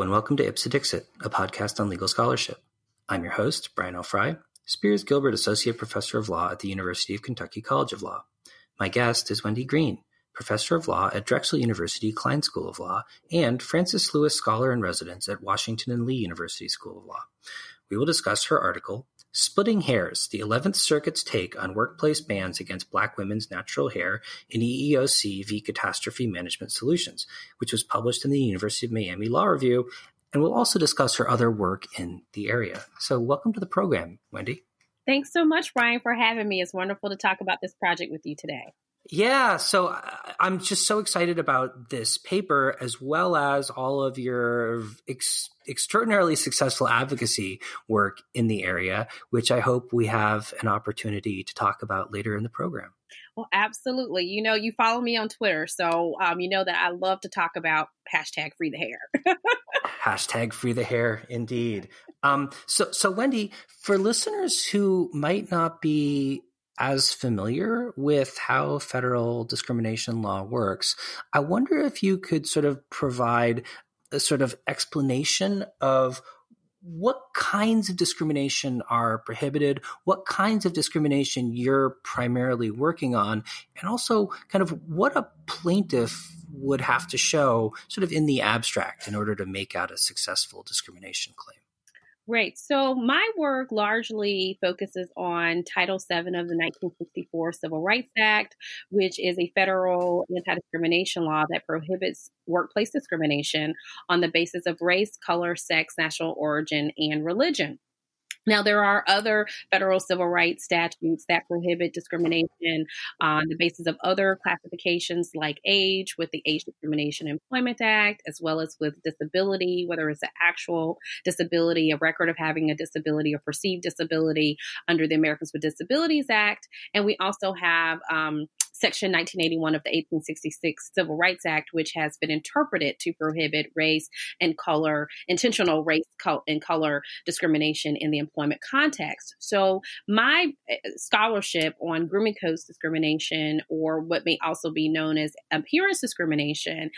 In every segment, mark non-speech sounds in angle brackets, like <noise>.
And welcome to Ipse Dixit, a podcast on legal scholarship. I'm your host, Brian L. Frye, Spears Gillis Associate Professor of Law at the University of Kentucky College of Law. My guest is Wendy Greene, Professor of Law at Drexel University Kline School of Law and Frances Lewis Scholar in Residence at Washington and Lee University School of Law. We will discuss her article, Splitting Hairs, the 11th Circuit's Take on Workplace Bans Against Black Women's Natural Hair in EEOC v. Catastrophe Management Solutions, which was published in the University of Miami Law Review, and we'll also discuss her other work in the area. So, welcome to the program, Wendy. Thanks so much, Brian, for having me. It's wonderful to talk about this project with you today. Yeah, so I'm just so excited about this paper as well as all of your ex- extraordinarily successful advocacy work in the area, which I hope we have an opportunity to talk about later in the program. Well, absolutely. You know, you follow me on Twitter, so um, you know that I love to talk about hashtag free the hair. <laughs> hashtag free the hair, indeed. Um, so, so Wendy, for listeners who might not be as familiar with how federal discrimination law works, I wonder if you could sort of provide a sort of explanation of what kinds of discrimination are prohibited, what kinds of discrimination you're primarily working on, and also kind of what a plaintiff would have to show sort of in the abstract in order to make out a successful discrimination claim. Right. So my work largely focuses on Title VII of the 1964 Civil Rights Act, which is a federal anti discrimination law that prohibits workplace discrimination on the basis of race, color, sex, national origin, and religion. Now, there are other federal civil rights statutes that prohibit discrimination on the basis of other classifications like age, with the Age Discrimination Employment Act, as well as with disability, whether it's an actual disability, a record of having a disability, or perceived disability under the Americans with Disabilities Act. And we also have um, Section 1981 of the 1866 Civil Rights Act, which has been interpreted to prohibit race and color, intentional race and color discrimination in the employment context. So, my eh, scholarship on grooming codes discrimination, or what may also be known as appearance discrimination,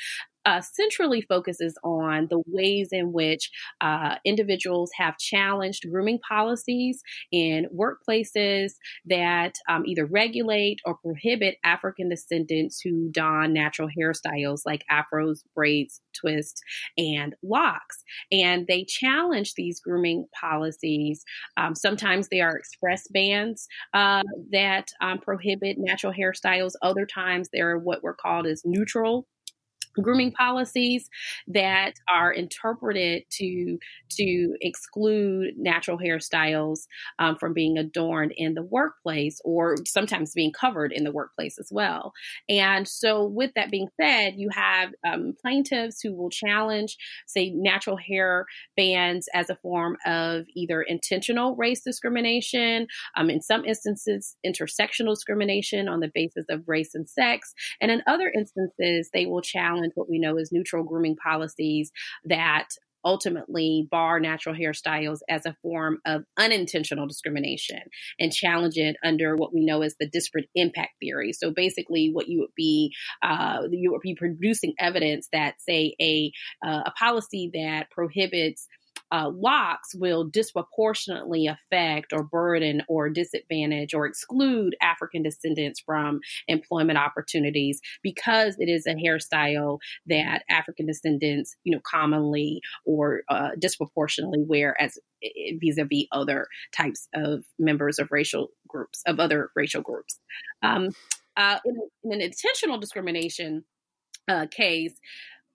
uh, centrally focuses on the ways in which uh, individuals have challenged grooming policies in workplaces that um, either regulate or prohibit African descendants who don natural hairstyles like afros, braids, twists, and locks. And they challenge these grooming policies. Um, sometimes they are express bans uh, that um, prohibit natural hairstyles. Other times they're what were called as neutral grooming policies that are interpreted to to exclude natural hairstyles um, from being adorned in the workplace or sometimes being covered in the workplace as well. And so with that being said you have um, plaintiffs who will challenge say natural hair bans as a form of either intentional race discrimination um, in some instances intersectional discrimination on the basis of race and sex. And in other instances they will challenge challenge what we know as neutral grooming policies that ultimately bar natural hairstyles as a form of unintentional discrimination and challenge it under what we know as the disparate impact theory. So basically, what you would be uh, you would be producing evidence that say a uh, a policy that prohibits uh, locks will disproportionately affect or burden or disadvantage or exclude African descendants from employment opportunities because it is a hairstyle that African descendants, you know, commonly or uh, disproportionately wear as vis-a-vis other types of members of racial groups of other racial groups. Um, uh, in, in, an intentional discrimination uh, case,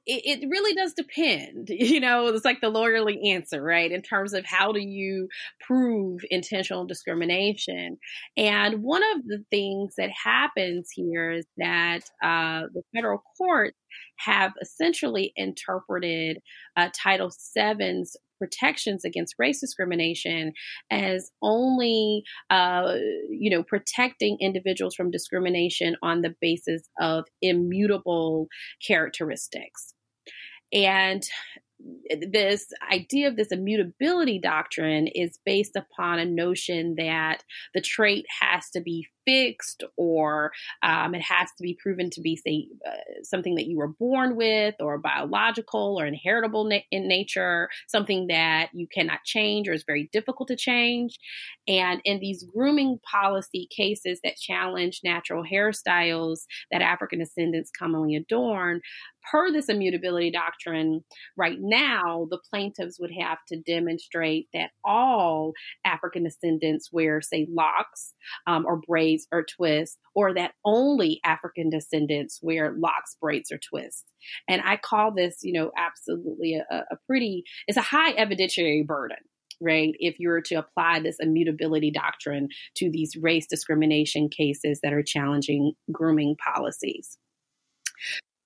it, it really does depend. <laughs> You know, it's like the lawyerly answer, right? In terms of how do you prove intentional discrimination. And one of the things that happens here is that uh, the federal courts have essentially interpreted uh, Title VII's protections against race discrimination as only, uh, you know, protecting individuals from discrimination on the basis of immutable characteristics. And this idea of this immutability doctrine is based upon a notion that the trait has to be fixed or um, it has to be proven to be say uh, something that you were born with or biological or inheritable na- in nature something that you cannot change or is very difficult to change. And in these grooming policy cases that challenge natural hairstyles that african descendants commonly adorn per this immutability doctrine, right now, the plaintiffs would have to demonstrate that all African descendants wear, say, locks um, or braids or twists, or that only African descendants wear locks, braids, or twists. And I call this, you know, absolutely a, a pretty, it's a high evidentiary burden right? If you were to apply this immutability doctrine to these race discrimination cases that are challenging grooming policies.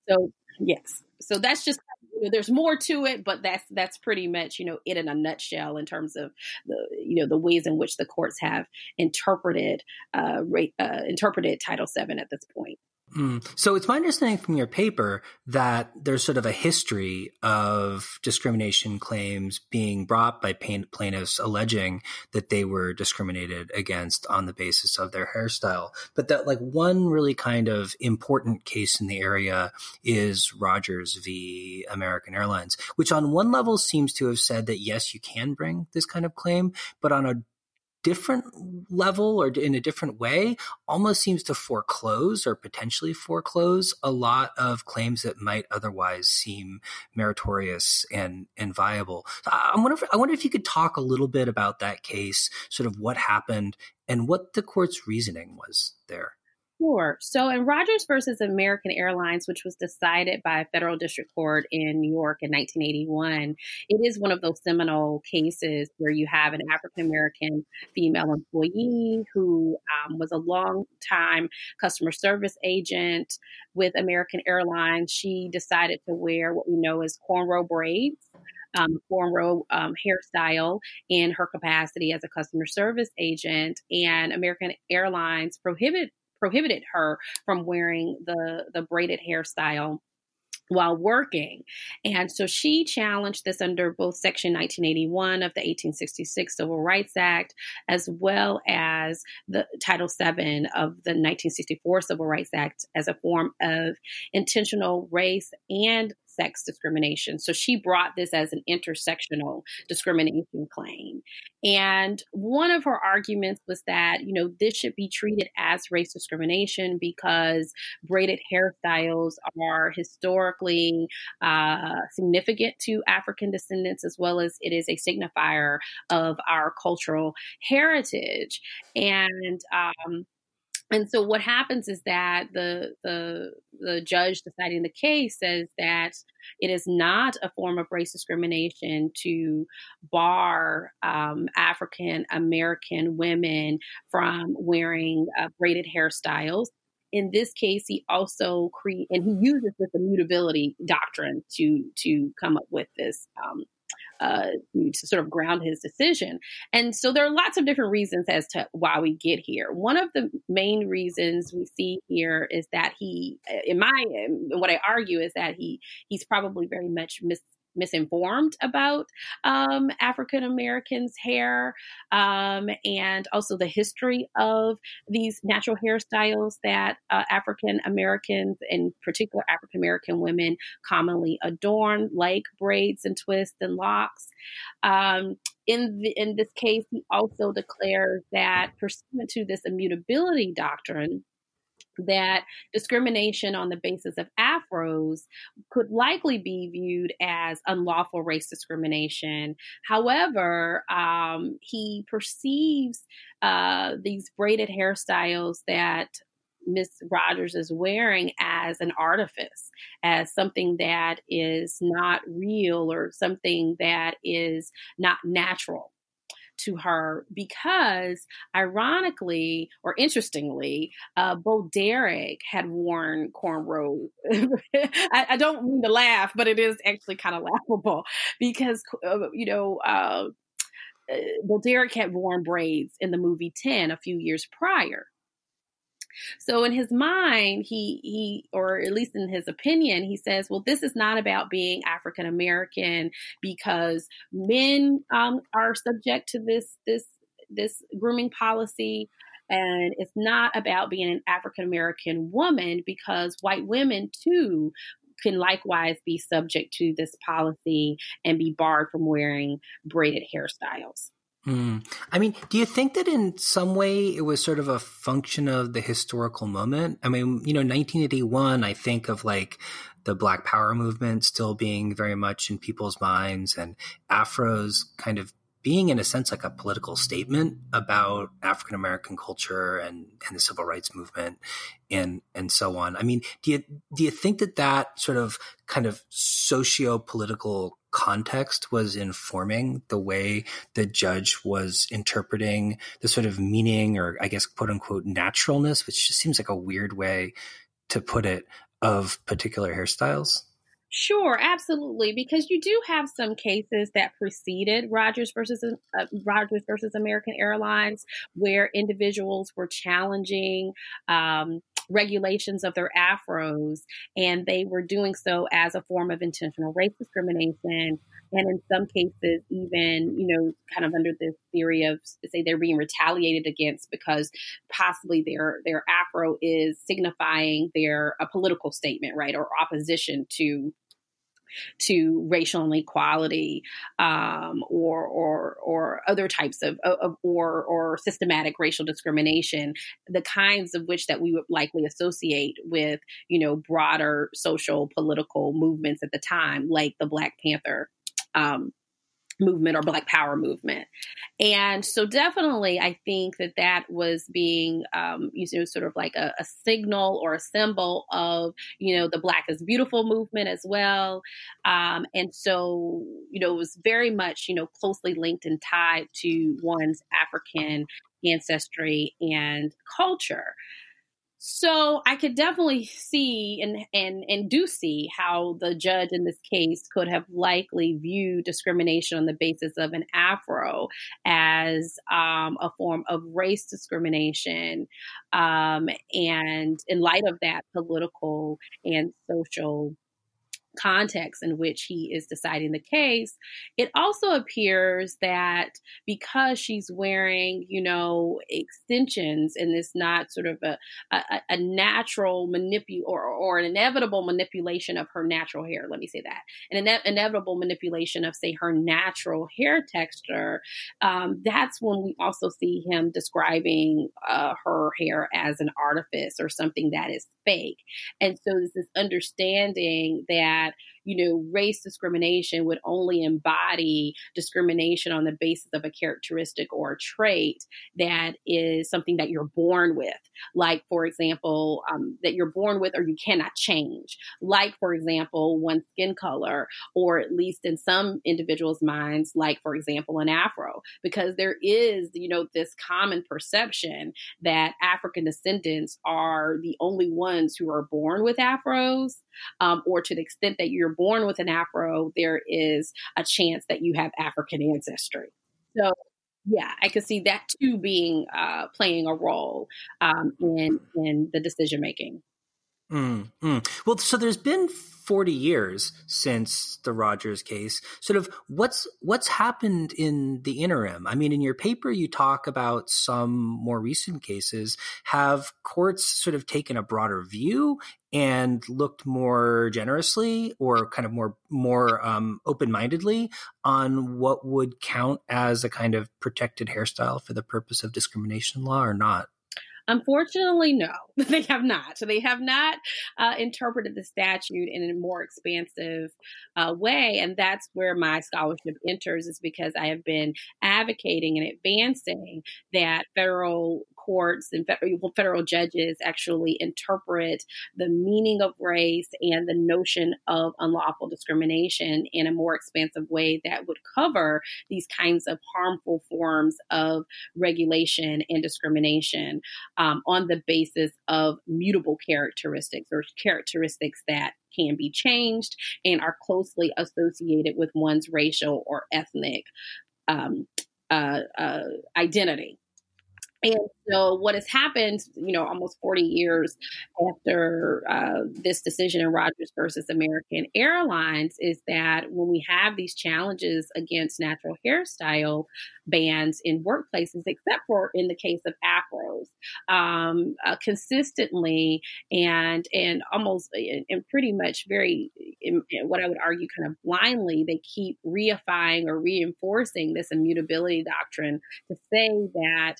So Yes. So that's just you know, there's more to it, but that's that's pretty much you know it in a nutshell in terms of the you know the ways in which the courts have interpreted uh, uh interpreted Title VII at this point. Mm. So it's my understanding from your paper that there's sort of a history of discrimination claims being brought by plaintiffs alleging that they were discriminated against on the basis of their hairstyle. But that like one really kind of important case in the area is Rogers v. American Airlines, which on one level seems to have said that yes, you can bring this kind of claim, but on a different level or in a different way almost seems to foreclose or potentially foreclose a lot of claims that might otherwise seem meritorious and, and viable. I wonder, if, I wonder if you could talk a little bit about that case, sort of what happened and what the court's reasoning was there. Sure. So in Rogers versus American Airlines, which was decided by a federal district court in New York in 1981, it is one of those seminal cases where you have an African American female employee who um, was a long time customer service agent with American Airlines. She decided to wear what we know as cornrow braids. Um, cornrow um, hairstyle in her capacity as a customer service agent. And American Airlines prohibit prohibited her from wearing the the braided hairstyle while working. And so she challenged this under both Section 1981 of the 1866 Civil Rights Act, as well as the Title VII of the 1964 Civil Rights Act as a form of intentional race and sex discrimination. So she brought this as an intersectional discrimination claim. And one of her arguments was that, you know, this should be treated as race discrimination because braided hairstyles are historically uh, significant to African descendants, as well as it is a signifier of our cultural heritage. And um, and so what happens is that the the the judge deciding the case says that it is not a form of race discrimination to bar um, African American women from wearing uh, braided hairstyles. In this case, he also create and he uses this immutability doctrine to to come up with this um, uh, to sort of ground his decision. And so there are lots of different reasons as to why we get here. One of the main reasons we see here is that he, in my, what I argue is that he he's probably very much mis misinformed about um, African Americans' hair um, and also the history of these natural hairstyles that uh, African Americans, in particular African American women, commonly adorn, like braids and twists and locks. Um, in the, in this case, he also declares that pursuant to this immutability doctrine, that discrimination on the basis of afros could likely be viewed as unlawful race discrimination. However, um, he perceives uh, these braided hairstyles that Miss Rogers is wearing as an artifice, as something that is not real or something that is not natural to her because, ironically or interestingly, uh, Bo Derek had worn cornrows. <laughs> I, I, don't mean to laugh, but it is actually kind of laughable because, uh, you know, uh, uh, Bo Derek had worn braids in the movie 10 a few years prior. So in his mind, he he or at least in his opinion, he says, well, this is not about being African American because men um, are subject to this this this grooming policy. And it's not about being an African American woman because white women too can likewise be subject to this policy and be barred from wearing braided hairstyles. Mm. I mean, do you think that in some way it was sort of a function of the historical moment? I mean, you know, 1981, I think of like the Black Power movement still being very much in people's minds and Afros kind of being in a sense like a political statement about African American culture and, and the civil rights movement and and so on. I mean, do you do you think that that sort of kind of socio political context was informing the way the judge was interpreting the sort of meaning or I guess quote unquote naturalness, which just seems like a weird way to put it, of particular hairstyles? Sure, absolutely, because you do have some cases that preceded Rogers versus uh, Rogers versus American Airlines, where individuals were challenging um, regulations of their afros, and they were doing so as a form of intentional race discrimination. And in some cases, even, you know, kind of under this theory of say they're being retaliated against because possibly their their afro is signifying their a political statement, right, or opposition to to racial inequality um, or or or other types of, of, or or systematic racial discrimination, the kinds of which that we would likely associate with you know broader social political movements at the time, like the Black Panther um, movement or Black Power movement. And so, definitely, I think that that was being, um, you know, sort of like a, a, signal or a symbol of, you know, the Black is Beautiful movement as well. Um, and so, you know, it was very much, you know, closely linked and tied to one's African ancestry and culture. So I could definitely see and, and and do see how the judge in this case could have likely viewed discrimination on the basis of an afro as um, a form of race discrimination, um, and in light of that political and social context in which he is deciding the case, it also appears that because she's wearing, you know, extensions and it's not sort of a, a, a natural manipul or, or an inevitable manipulation of her natural hair, let me say that, an ine- inevitable manipulation of, say, her natural hair texture, um, that's when we also see him describing uh, her hair as an artifice or something that is fake. And so there's this understanding that that you know, race discrimination would only embody discrimination on the basis of a characteristic or a trait that is something that you're born with. Like, for example, um, that you're born with or you cannot change. Like, for example, one skin color, or at least in some individuals' minds, like, for example, an afro, because there is, you know, this common perception that African descendants are the only ones who are born with afros, um, or to the extent that you're born with an afro, there is a chance that you have African ancestry. So yeah, I could see that too being uh, playing a role um, in in the decision making. Mm, mm. Well, so there's been 40 years since the Rogers case. Sort of what's what's happened in the interim? I mean, in your paper you talk about some more recent cases. Have courts sort of taken a broader view and looked more generously or kind of more more um, open-mindedly on what would count as a kind of protected hairstyle for the purpose of discrimination law or not? Unfortunately, no, <laughs> they have not. So they have not uh, interpreted the statute in a more expansive uh, way. And that's where my scholarship enters, is because I have been advocating and advancing that federal courts and federal, federal judges actually interpret the meaning of race and the notion of unlawful discrimination in a more expansive way that would cover these kinds of harmful forms of regulation and discrimination um, on the basis of mutable characteristics or characteristics that can be changed and are closely associated with one's racial or ethnic um, uh, uh, identity. And so what has happened, you know, almost 40 years after uh, this decision in Rogers versus American Airlines is that when we have these challenges against natural hairstyle bans in workplaces, except for in the case of afros, um, uh, consistently and and almost and pretty much very in, in what I would argue kind of blindly, they keep reifying or reinforcing this immutability doctrine to say that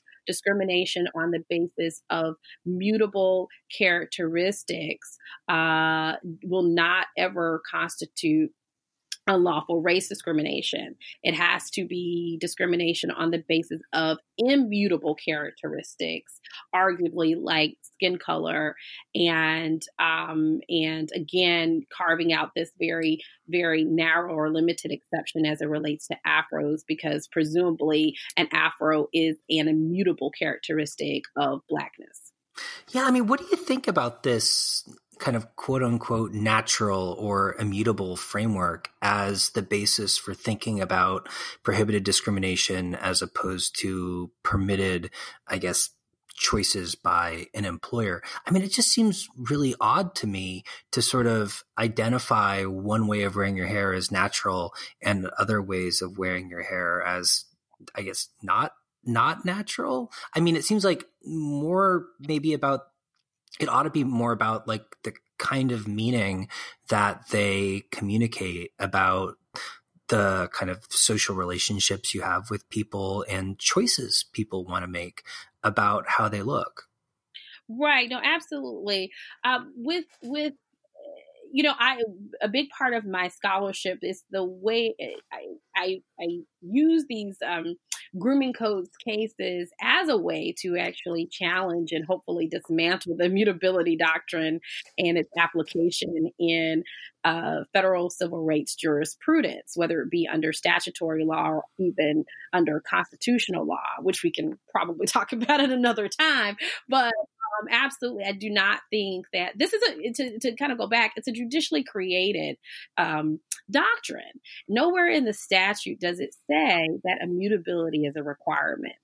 discrimination on the basis of mutable characteristics uh, will not ever constitute unlawful race discrimination. It has to be discrimination on the basis of immutable characteristics, arguably like skin color, and um, and again carving out this very very narrow or limited exception as it relates to afros, because presumably an afro is an immutable characteristic of blackness. Yeah, I mean, what do you think about this kind of quote unquote natural or immutable framework as the basis for thinking about prohibited discrimination as opposed to permitted, I guess, choices by an employer. I mean, it just seems really odd to me to sort of identify one way of wearing your hair as natural and other ways of wearing your hair as, I guess, not not natural. I mean, it seems like more maybe about it ought to be more about like the kind of meaning that they communicate about the kind of social relationships you have with people and choices people want to make about how they look. Right. No, absolutely. Um, with with you know, I a big part of my scholarship is the way I I, I use these um, grooming codes cases as a way to actually challenge and hopefully dismantle the immutability doctrine and its application in uh, federal civil rights jurisprudence, whether it be under statutory law or even under constitutional law, which we can probably <laughs> talk about at another time. But um, absolutely, I do not think that this is a to, to kind of go back. It's a judicially created um, doctrine. Nowhere in the statute does it say that immutability is a requirement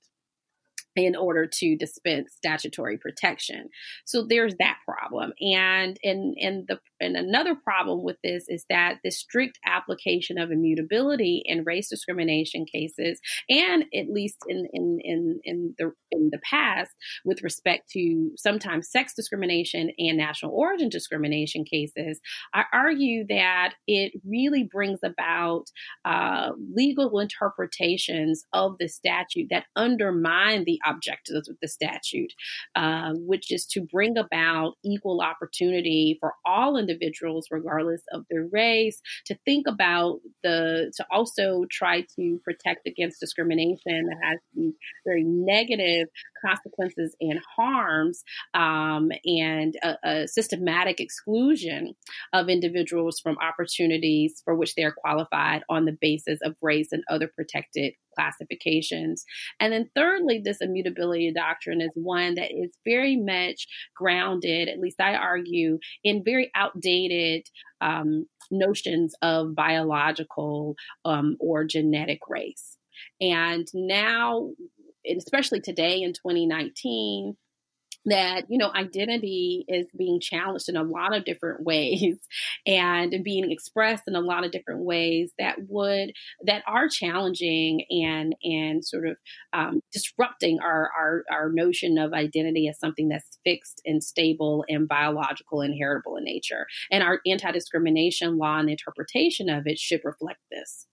in order to dispense statutory protection. So there's that problem. And and and the and another problem with this is that the strict application of immutability in race discrimination cases, and at least in in in, in the in the past, with respect to sometimes sex discrimination and national origin discrimination cases, I argue that it really brings about uh, legal interpretations of the statute that undermine the objectives of the statute, uh, which is to bring about equal opportunity for all individuals, regardless of their race, to think about the, to also try to protect against discrimination that has these very negative consequences and harms um, and a, a, systematic exclusion of individuals from opportunities for which they are qualified on the basis of race and other protected classifications. And then, thirdly, this immutability doctrine is one that is very much grounded, at least I argue, in very outdated um, notions of biological um, or genetic race. And now especially today in 2019, that you know identity is being challenged in a lot of different ways <laughs> and being expressed in a lot of different ways that would that are challenging and and sort of um, disrupting our, our our notion of identity as something that's fixed and stable and biological and heritable in nature. And our anti-discrimination law and interpretation of it should reflect this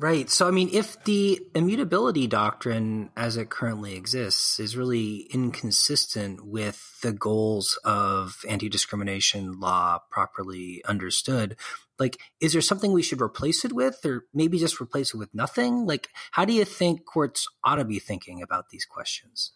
Right. So, I mean, if the immutability doctrine as it currently exists is really inconsistent with the goals of anti discrimination law properly understood, like, is there something we should replace it with, or maybe just replace it with nothing? Like, how do you think courts ought to be thinking about these questions?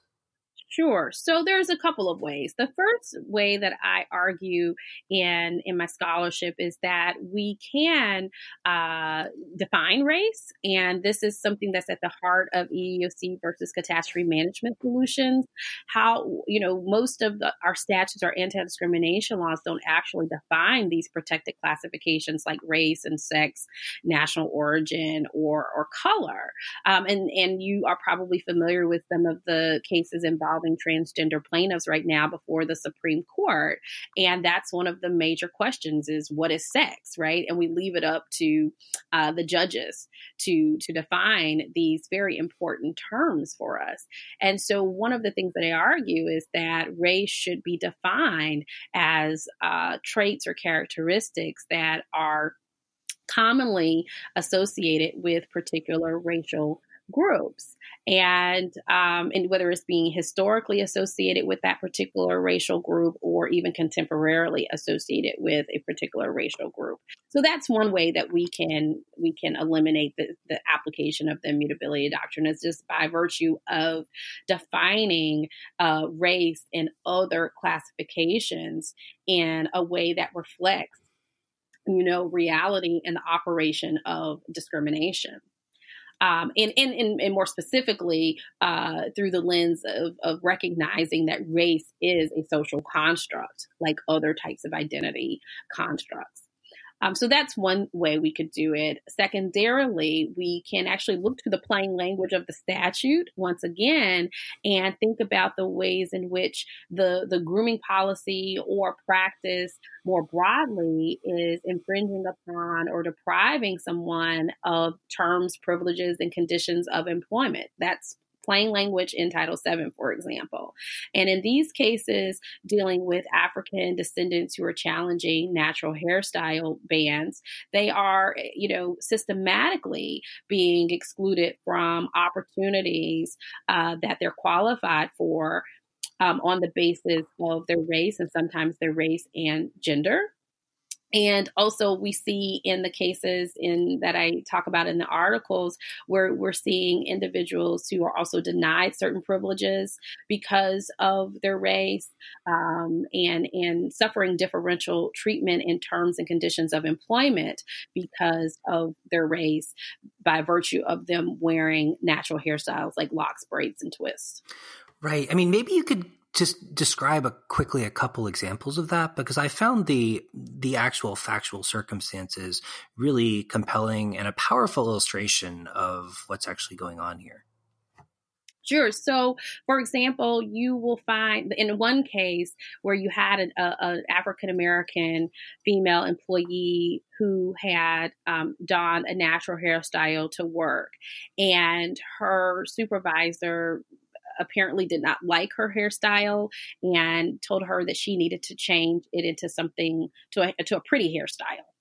Sure. So there's a couple of ways. The first way that I argue in in my scholarship is that we can uh, define race, and this is something that's at the heart of EEOC versus catastrophe management solutions. How you know most of the, our statutes, our anti-discrimination laws, don't actually define these protected classifications like race and sex, national origin, or or color. Um, and and you are probably familiar with some of the cases involved involving transgender plaintiffs right now before the Supreme Court. And that's one of the major questions is what is sex, right? And we leave it up to uh, the judges to, to define these very important terms for us. And so one of the things that I argue is that race should be defined as uh, traits or characteristics that are commonly associated with particular racial groups and um, and whether it's being historically associated with that particular racial group or even contemporarily associated with a particular racial group so that's one way that we can we can eliminate the, the application of the immutability doctrine is just by virtue of defining uh, race and other classifications in a way that reflects you know, reality and the operation of discrimination. Um, and, and, and, and, more specifically, uh, through the lens of, of recognizing that race is a social construct like other types of identity constructs. Um, so that's one way we could do it. Secondarily, we can actually look to the plain language of the statute once again and think about the ways in which the, the grooming policy or practice more broadly is infringing upon or depriving someone of terms, privileges, and conditions of employment. That's plain language in Title VII, for example. And in these cases, dealing with African descendants who are challenging natural hairstyle bans, they are, you know, systematically being excluded from opportunities uh, that they're qualified for. Um, on the basis of their race and sometimes their race and gender. And also, we see in the cases in that I talk about in the articles where we're seeing individuals who are also denied certain privileges because of their race, um, and and suffering differential treatment in terms and conditions of employment because of their race, by virtue of them wearing natural hairstyles like locks, braids, and twists. Right. I mean, maybe you could just describe a, quickly a couple examples of that because I found the the actual factual circumstances really compelling and a powerful illustration of what's actually going on here. Sure. So, for example, you will find in one case where you had an African American female employee who had um, donned a natural hairstyle to work, and her supervisor apparently did not like her hairstyle and told her that she needed to change it into something to a, to a pretty hairstyle.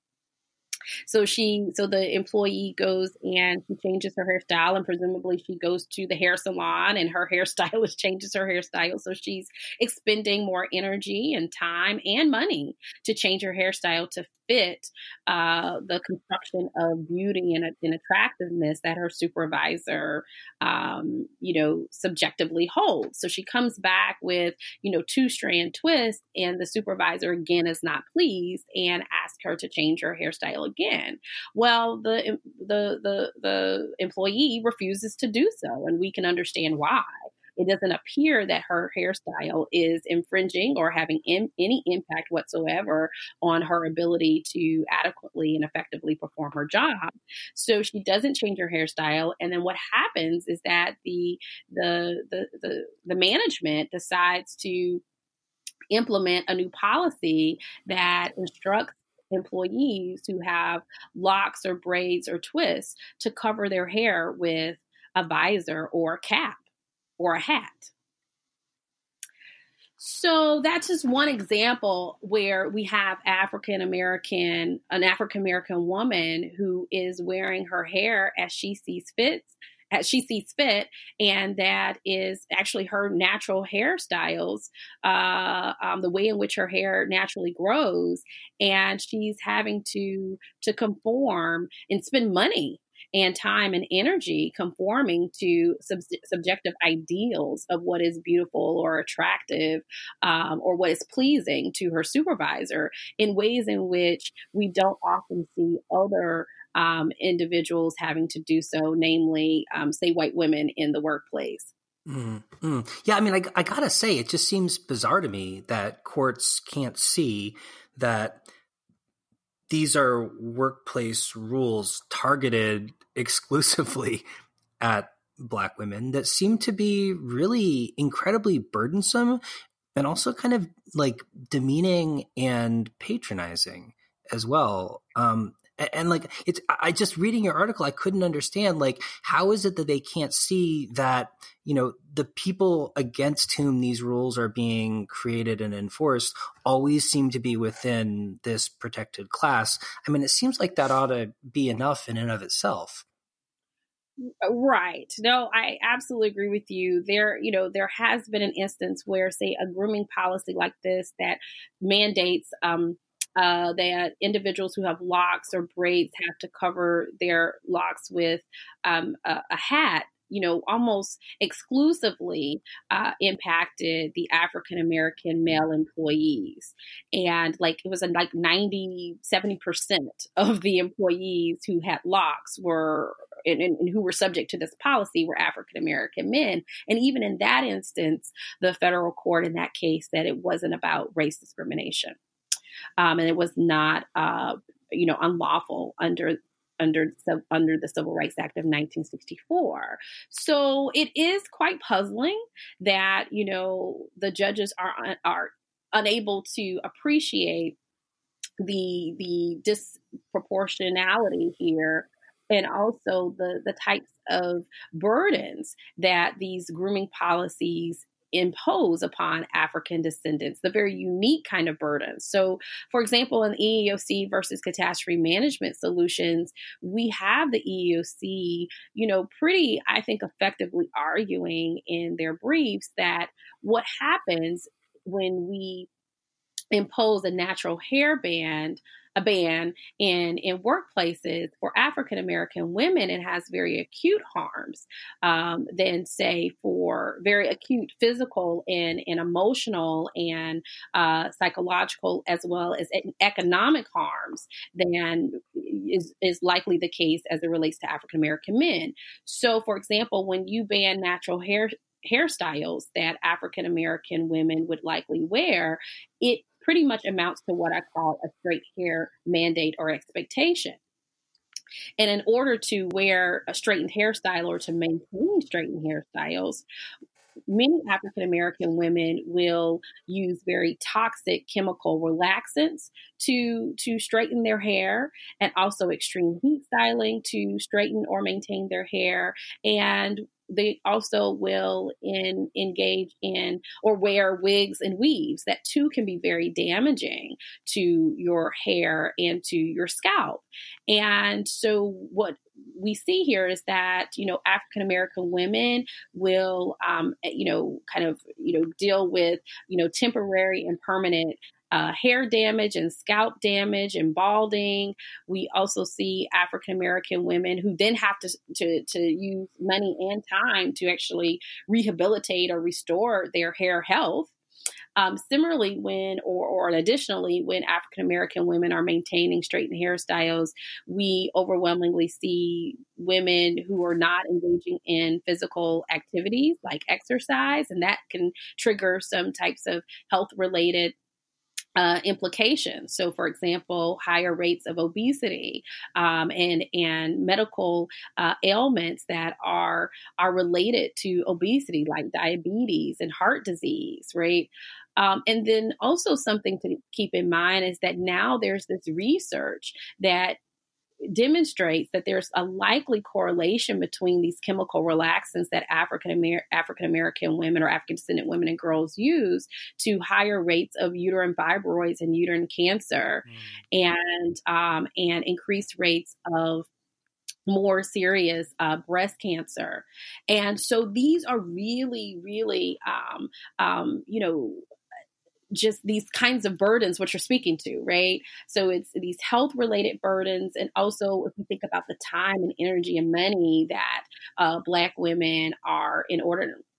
So she, so the employee goes and she changes her hairstyle, and presumably she goes to the hair salon, and her <laughs> hairstylist changes her hairstyle. So she's expending more energy and time and money to change her hairstyle to fit uh, the construction of beauty and, and, attractiveness that her supervisor, um, you know, subjectively holds. So she comes back with, you know, two strand twists, and the supervisor again is not pleased and asks her to change her hairstyle again. Well, the the the the employee refuses to do so, and we can understand why it doesn't appear that her hairstyle is infringing or having in, any impact whatsoever on her ability to adequately and effectively perform her job. So she doesn't change her hairstyle, and then what happens is that the the the the, the management decides to implement a new policy that instructs employees who have locks or braids or twists to cover their hair with a visor or a cap or a hat. So that's just one example where we have African American, an African American woman who is wearing her hair as she sees fit, as she sees fit, and that is actually her natural hairstyles, uh, um, the way in which her hair naturally grows, and she's having to to conform and spend money and time and energy conforming to sub- subjective ideals of what is beautiful or attractive um, or what is pleasing to her supervisor in ways in which we don't often see other um, individuals having to do so, namely, um, say, white women in the workplace. Mm-hmm. Yeah, I mean, I, I gotta say, it just seems bizarre to me that courts can't see that these are workplace rules targeted <laughs> exclusively at black women that seem to be really incredibly burdensome and also kind of like demeaning and patronizing as well. Um, and, like it's, I just reading your article, I couldn't understand like how is it that they can't see that you know the people against whom these rules are being created and enforced always seem to be within this protected class. I mean, it seems like that ought to be enough in and of itself. Right. No, I absolutely agree with you. There, you know, there has been an instance where, say, a grooming policy like this that mandates um, uh, that individuals who have locks or braids have to cover their locks with um, a, a hat you know, almost exclusively uh, impacted the African American male employees. And like it was a, like 90, 70% of the employees who had locks were and, and, who were subject to this policy were African American men. And even in that instance, the federal court in that case said it wasn't about race discrimination. Um, and it was not, uh, you know, unlawful under under under the Civil Rights Act of 1964. So it is quite puzzling that you know the judges are are unable to appreciate the the disproportionality here and also the the types of burdens that these grooming policies impose upon African descendants, the very unique kind of burdens. So, for example, in EEOC versus catastrophe management solutions, we have the EEOC, you know, pretty, I think, effectively arguing in their briefs that what happens when we impose a natural hair band a ban in in workplaces for African American women, it has very acute harms um, than say for very acute physical and, and emotional and uh, psychological as well as economic harms than is is likely the case as it relates to African American men. So, for example, when you ban natural hair hairstyles that African American women would likely wear, it pretty much amounts to what I call a straight hair mandate or expectation. And in order to wear a straightened hairstyle or to maintain straightened hairstyles, many African American women will use very toxic chemical relaxants to to straighten their hair and also extreme heat styling to straighten or maintain their hair and they also will in, engage in or wear wigs and weaves that too can be very damaging to your hair and to your scalp. And so what we see here is that you know African American women will um, you know kind of you know deal with you know temporary and permanent uh, hair damage and scalp damage and balding. We also see African American women who then have to, to, to use money and time to actually rehabilitate or restore their hair health. Um, similarly, when or, or additionally, when African American women are maintaining straightened hairstyles, we overwhelmingly see women who are not engaging in physical activities like exercise, and that can trigger some types of health related uh, implications. So, for example, higher rates of obesity um, and and medical uh, ailments that are are related to obesity, like diabetes and heart disease, right? Um, and then also something to keep in mind is that now there's this research that demonstrates that there's a likely correlation between these chemical relaxants that African Amer- African American women or African descendant women and girls use to higher rates of uterine fibroids and uterine cancer, mm. and um, and increased rates of more serious uh, breast cancer. And so these are really, really, um, um, you know, just these kinds of burdens which you're speaking to right so it's these health related burdens and also if you think about the time and energy and money that uh, black women are in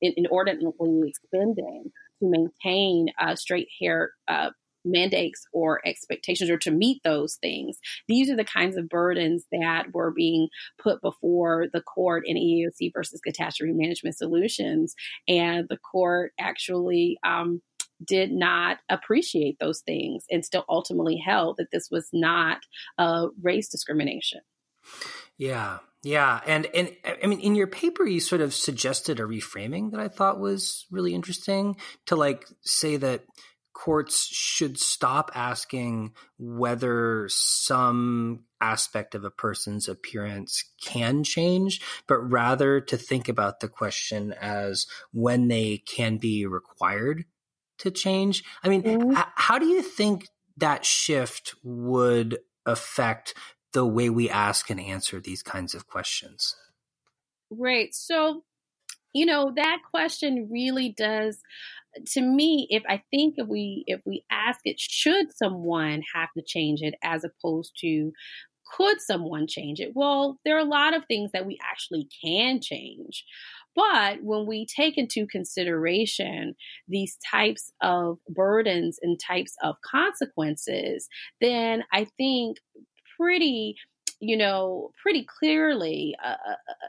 inordinately expending to maintain uh, straight hair uh, mandates or expectations or to meet those things. These are the kinds of burdens that were being put before the court in EEOC versus catastrophe management solutions. And the court actually um, did not appreciate those things and still ultimately held that this was not uh, race discrimination. Yeah, Yeah, and and I mean, in your paper, you sort of suggested a reframing that I thought was really interesting to like say that courts should stop asking whether some aspect of a person's appearance can change, but rather to think about the question as when they can be required to change. I mean, mm-hmm. h- how do you think that shift would affect the way we ask and answer these kinds of questions? Right. So, you know, that question really does to me if i think if we if we ask it should someone have to change it as opposed to could someone change it well there are a lot of things that we actually can change but when we take into consideration these types of burdens and types of consequences then i think pretty you know pretty clearly uh, uh, uh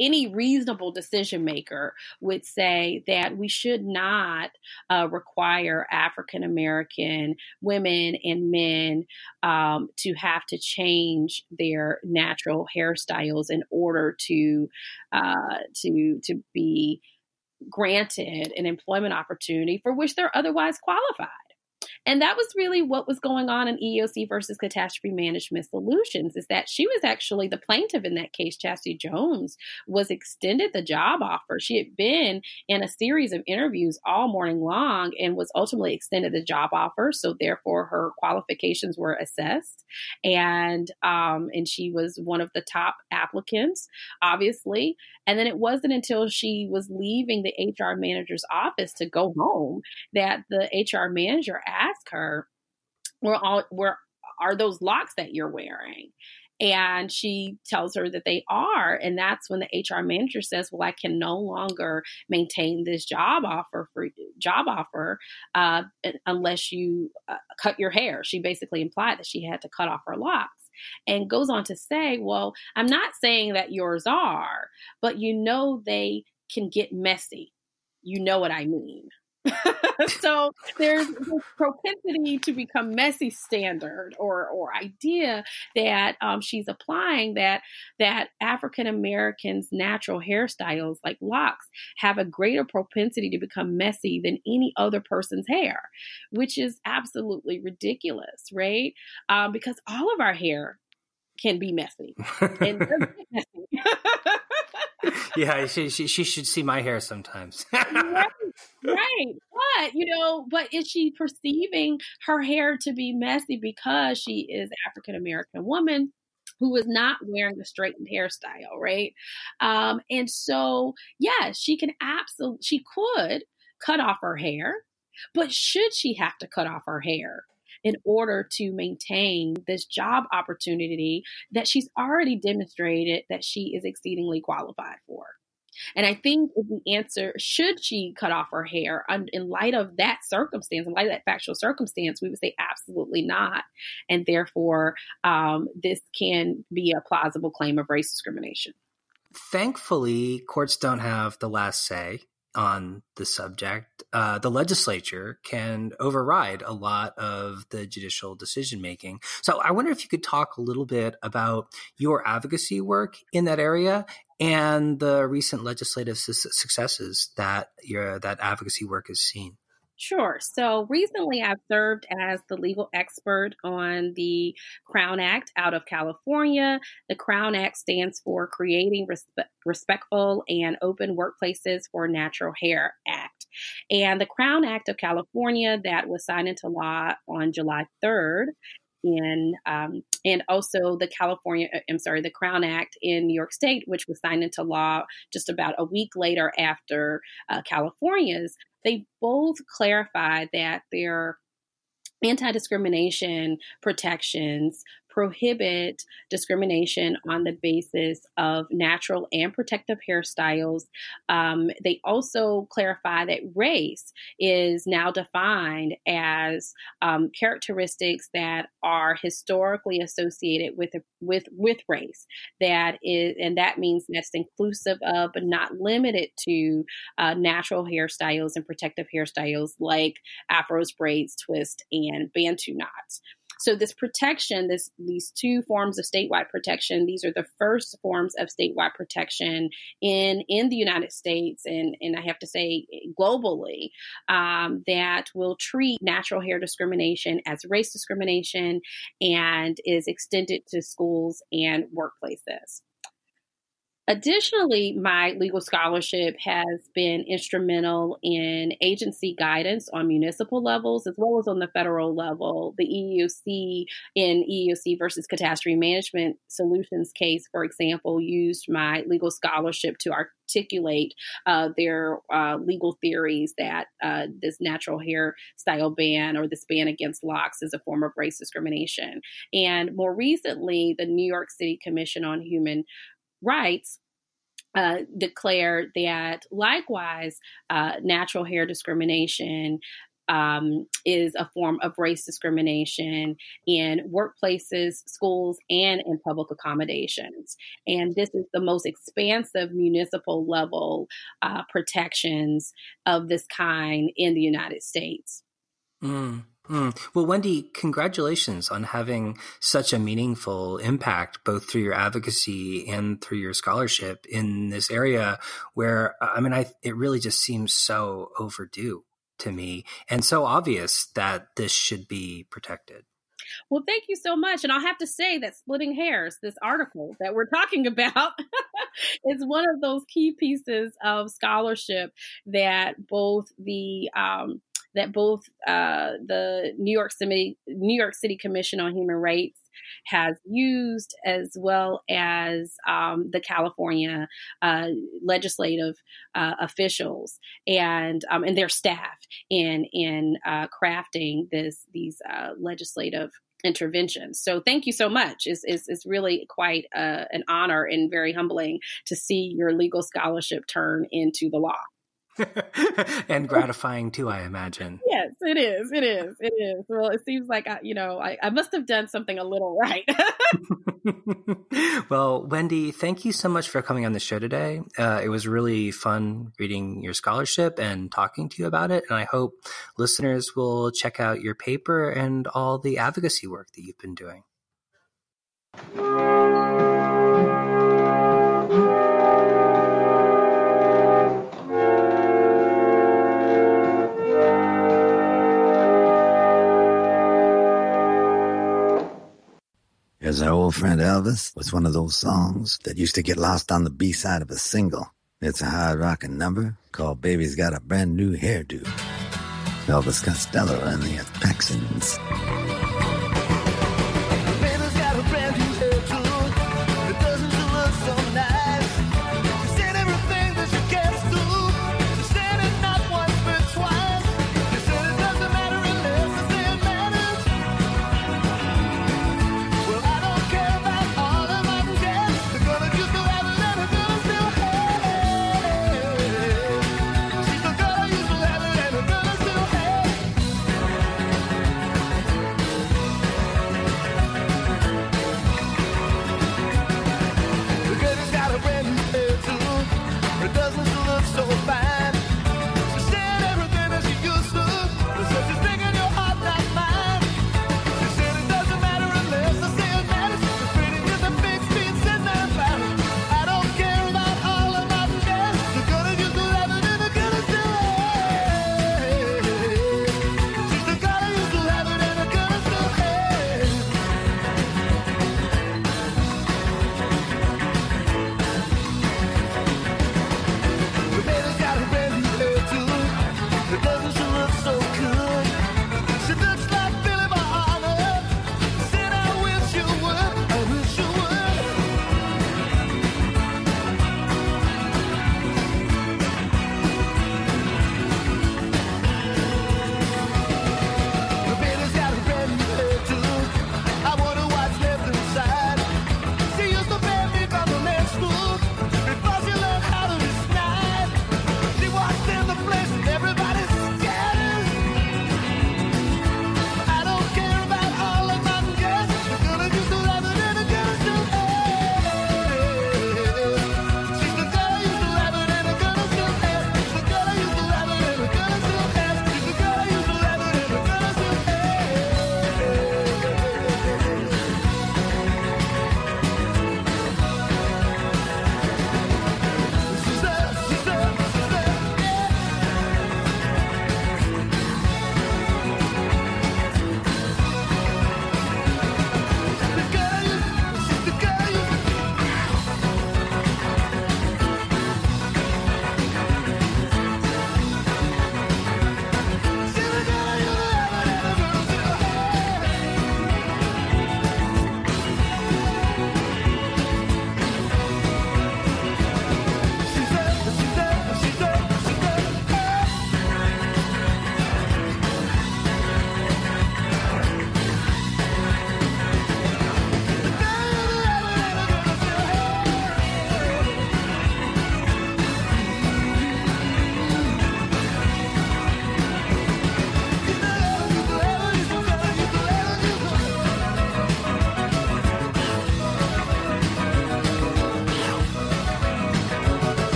any reasonable decision maker would say that we should not uh, require African American women and men um, to have to change their natural hairstyles in order to uh, to to be granted an employment opportunity for which they're otherwise qualified. And that was really what was going on in EEOC versus Catastrophe Management Solutions is that she was actually the plaintiff in that case. Chastity Jones was extended the job offer. She had been in a series of interviews all morning long and was ultimately extended the job offer. So therefore her qualifications were assessed. And um, and she was one of the top applicants, obviously. And then it wasn't until she was leaving the HR manager's office to go home that the HR manager ask her, "Were all where are those locks that you're wearing?" And she tells her that they are. And that's when the HR manager says, Well, I can no longer maintain this job offer for job offer uh, unless you uh, cut your hair. She basically implied that she had to cut off her locks and goes on to say, Well, I'm not saying that yours are, but you know they can get messy. You know what I mean. <laughs> <laughs> so there's this propensity to become messy standard or or idea that um, she's applying that that African Americans natural hairstyles like locks have a greater propensity to become messy than any other person's hair, which is absolutely ridiculous, right? Um, because all of our hair can be messy <laughs> and messy. <laughs> yeah, she, she, she should see my hair sometimes. <laughs> right, right. But, you know, but is she perceiving her hair to be messy because she is African American woman? who is not wearing a straightened hairstyle, right? Um, and so, yes, she can absolutely, she could cut off her hair, but should she have to cut off her hair? In order to maintain this job opportunity that she's already demonstrated that she is exceedingly qualified for. And I think the answer, should she cut off her hair in light of that circumstance, in light of that factual circumstance, we would say absolutely not. And therefore, um, this can be a plausible claim of race discrimination. Thankfully, courts don't have the last say on the subject, uh, the legislature can override a lot of the judicial decision making. So I wonder if you could talk a little bit about your advocacy work in that area and the recent legislative su- successes that your that advocacy work has seen. Sure. So recently I've served as the legal expert on the Crown Act out of California. The Crown Act stands for Creating Respe- Respectful and Open Workplaces for Natural Hair Act. And the Crown Act of California that was signed into law on July 3rd in um, and also the California uh, I'm sorry the Crown Act in New York State, which was signed into law just about a week later after uh, California's. They both clarified that their anti discrimination protections prohibit discrimination on the basis of natural and protective hairstyles. Um, they also clarify that race is now defined as um, characteristics that are historically associated with with with race. That is, and that means that's inclusive of, but not limited to, uh, natural hairstyles and protective hairstyles like afros, braids, twist, and bantu knots. So this protection, this these two forms of statewide protection, these are the first forms of statewide protection in in the United States and and I have to say globally um, that will treat natural hair discrimination as race discrimination and is extended to schools and workplaces. Additionally, my legal scholarship has been instrumental in agency guidance on municipal levels as well as on the federal level. The EEOC in EEOC versus Catastrophe Management Solutions case, for example, used my legal scholarship to articulate uh, their uh, legal theories that uh, this natural hair style ban or this ban against locks is a form of race discrimination. And more recently, the New York City Commission on Human rights uh, declared that likewise uh, natural hair discrimination um, is a form of race discrimination in workplaces, schools, and in public accommodations. And this is the most expansive municipal level uh, protections of this kind in the United States. Mm. Mm. Well, Wendy, congratulations on having such a meaningful impact, both through your advocacy and through your scholarship in this area where, I mean, I, it really just seems so overdue to me and so obvious that this should be protected. Well, thank you so much. And I'll have to say that Splitting Hairs, this article that we're talking <laughs> about, is one of those key pieces of scholarship that both the um, that both uh, the New York City New York City Commission on Human Rights has used, as well as um, the California uh, legislative uh, officials and um, and their staff in in uh, crafting this these uh, legislative interventions. So thank you so much. It's, it's, it's really quite uh, an honor and very humbling to see your legal scholarship turn into the law. <laughs> and gratifying too, I imagine. Yes, it is. It is. It is. Well, it seems like I, you know, I, I must have done something a little right. <laughs> well, Wendy, thank you so much for coming on the show today. Uh, it was really fun reading your scholarship and talking to you about it. And I hope listeners will check out your paper and all the advocacy work that you've been doing. As our old friend Elvis was one of those songs that used to get lost on the B side of a single. It's a hard rocking number called Baby's Got a Brand New Hairdo. Elvis Costello and the Texans.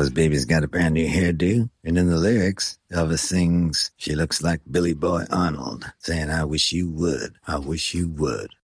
Was Baby's Got a Brand New Hairdo. And in the lyrics, Elvis sings, She looks like Billy Boy Arnold, saying, I wish you would. I wish you would.